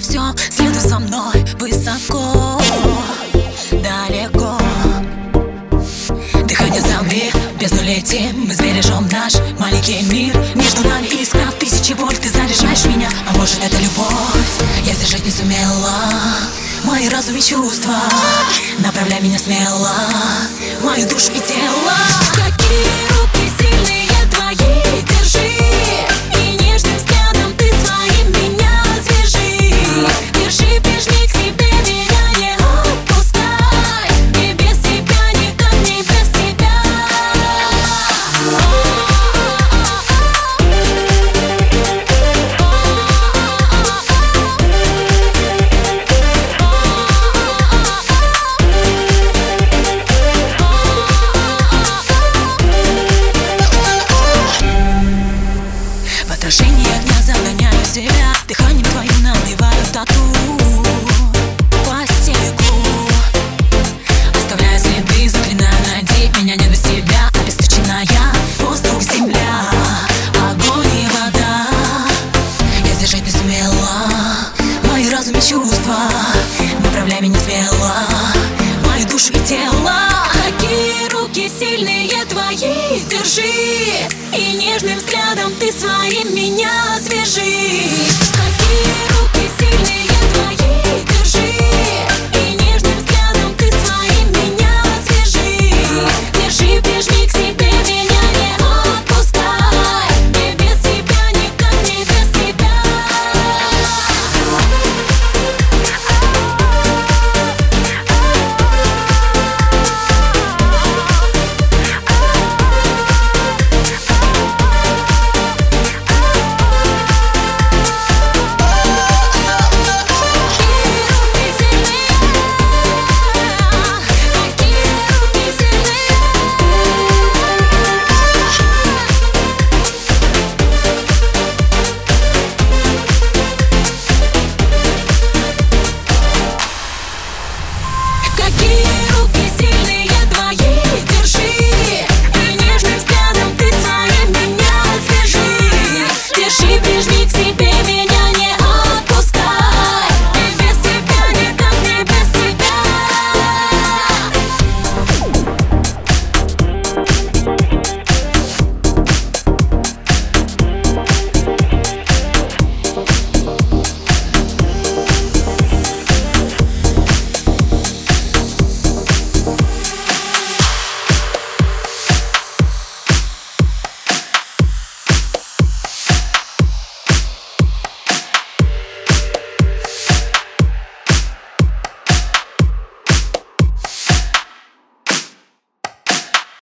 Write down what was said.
во всем Следуй за мной высоко, далеко. Дыхание замри, бездну летим Мы сбережем наш маленький мир. Между нами искра в тысячи вольт Ты заряжаешь меня, а может это любовь? Я сдержать не сумела. Мои разум и чувства Направляй меня смело. Мою душу и тело. Какие Мои чувства Направляй меня смело. Мою душу и тело. Какие руки сильные твои. Держи. И нежным взглядом ты своим меня свяжи Какие руки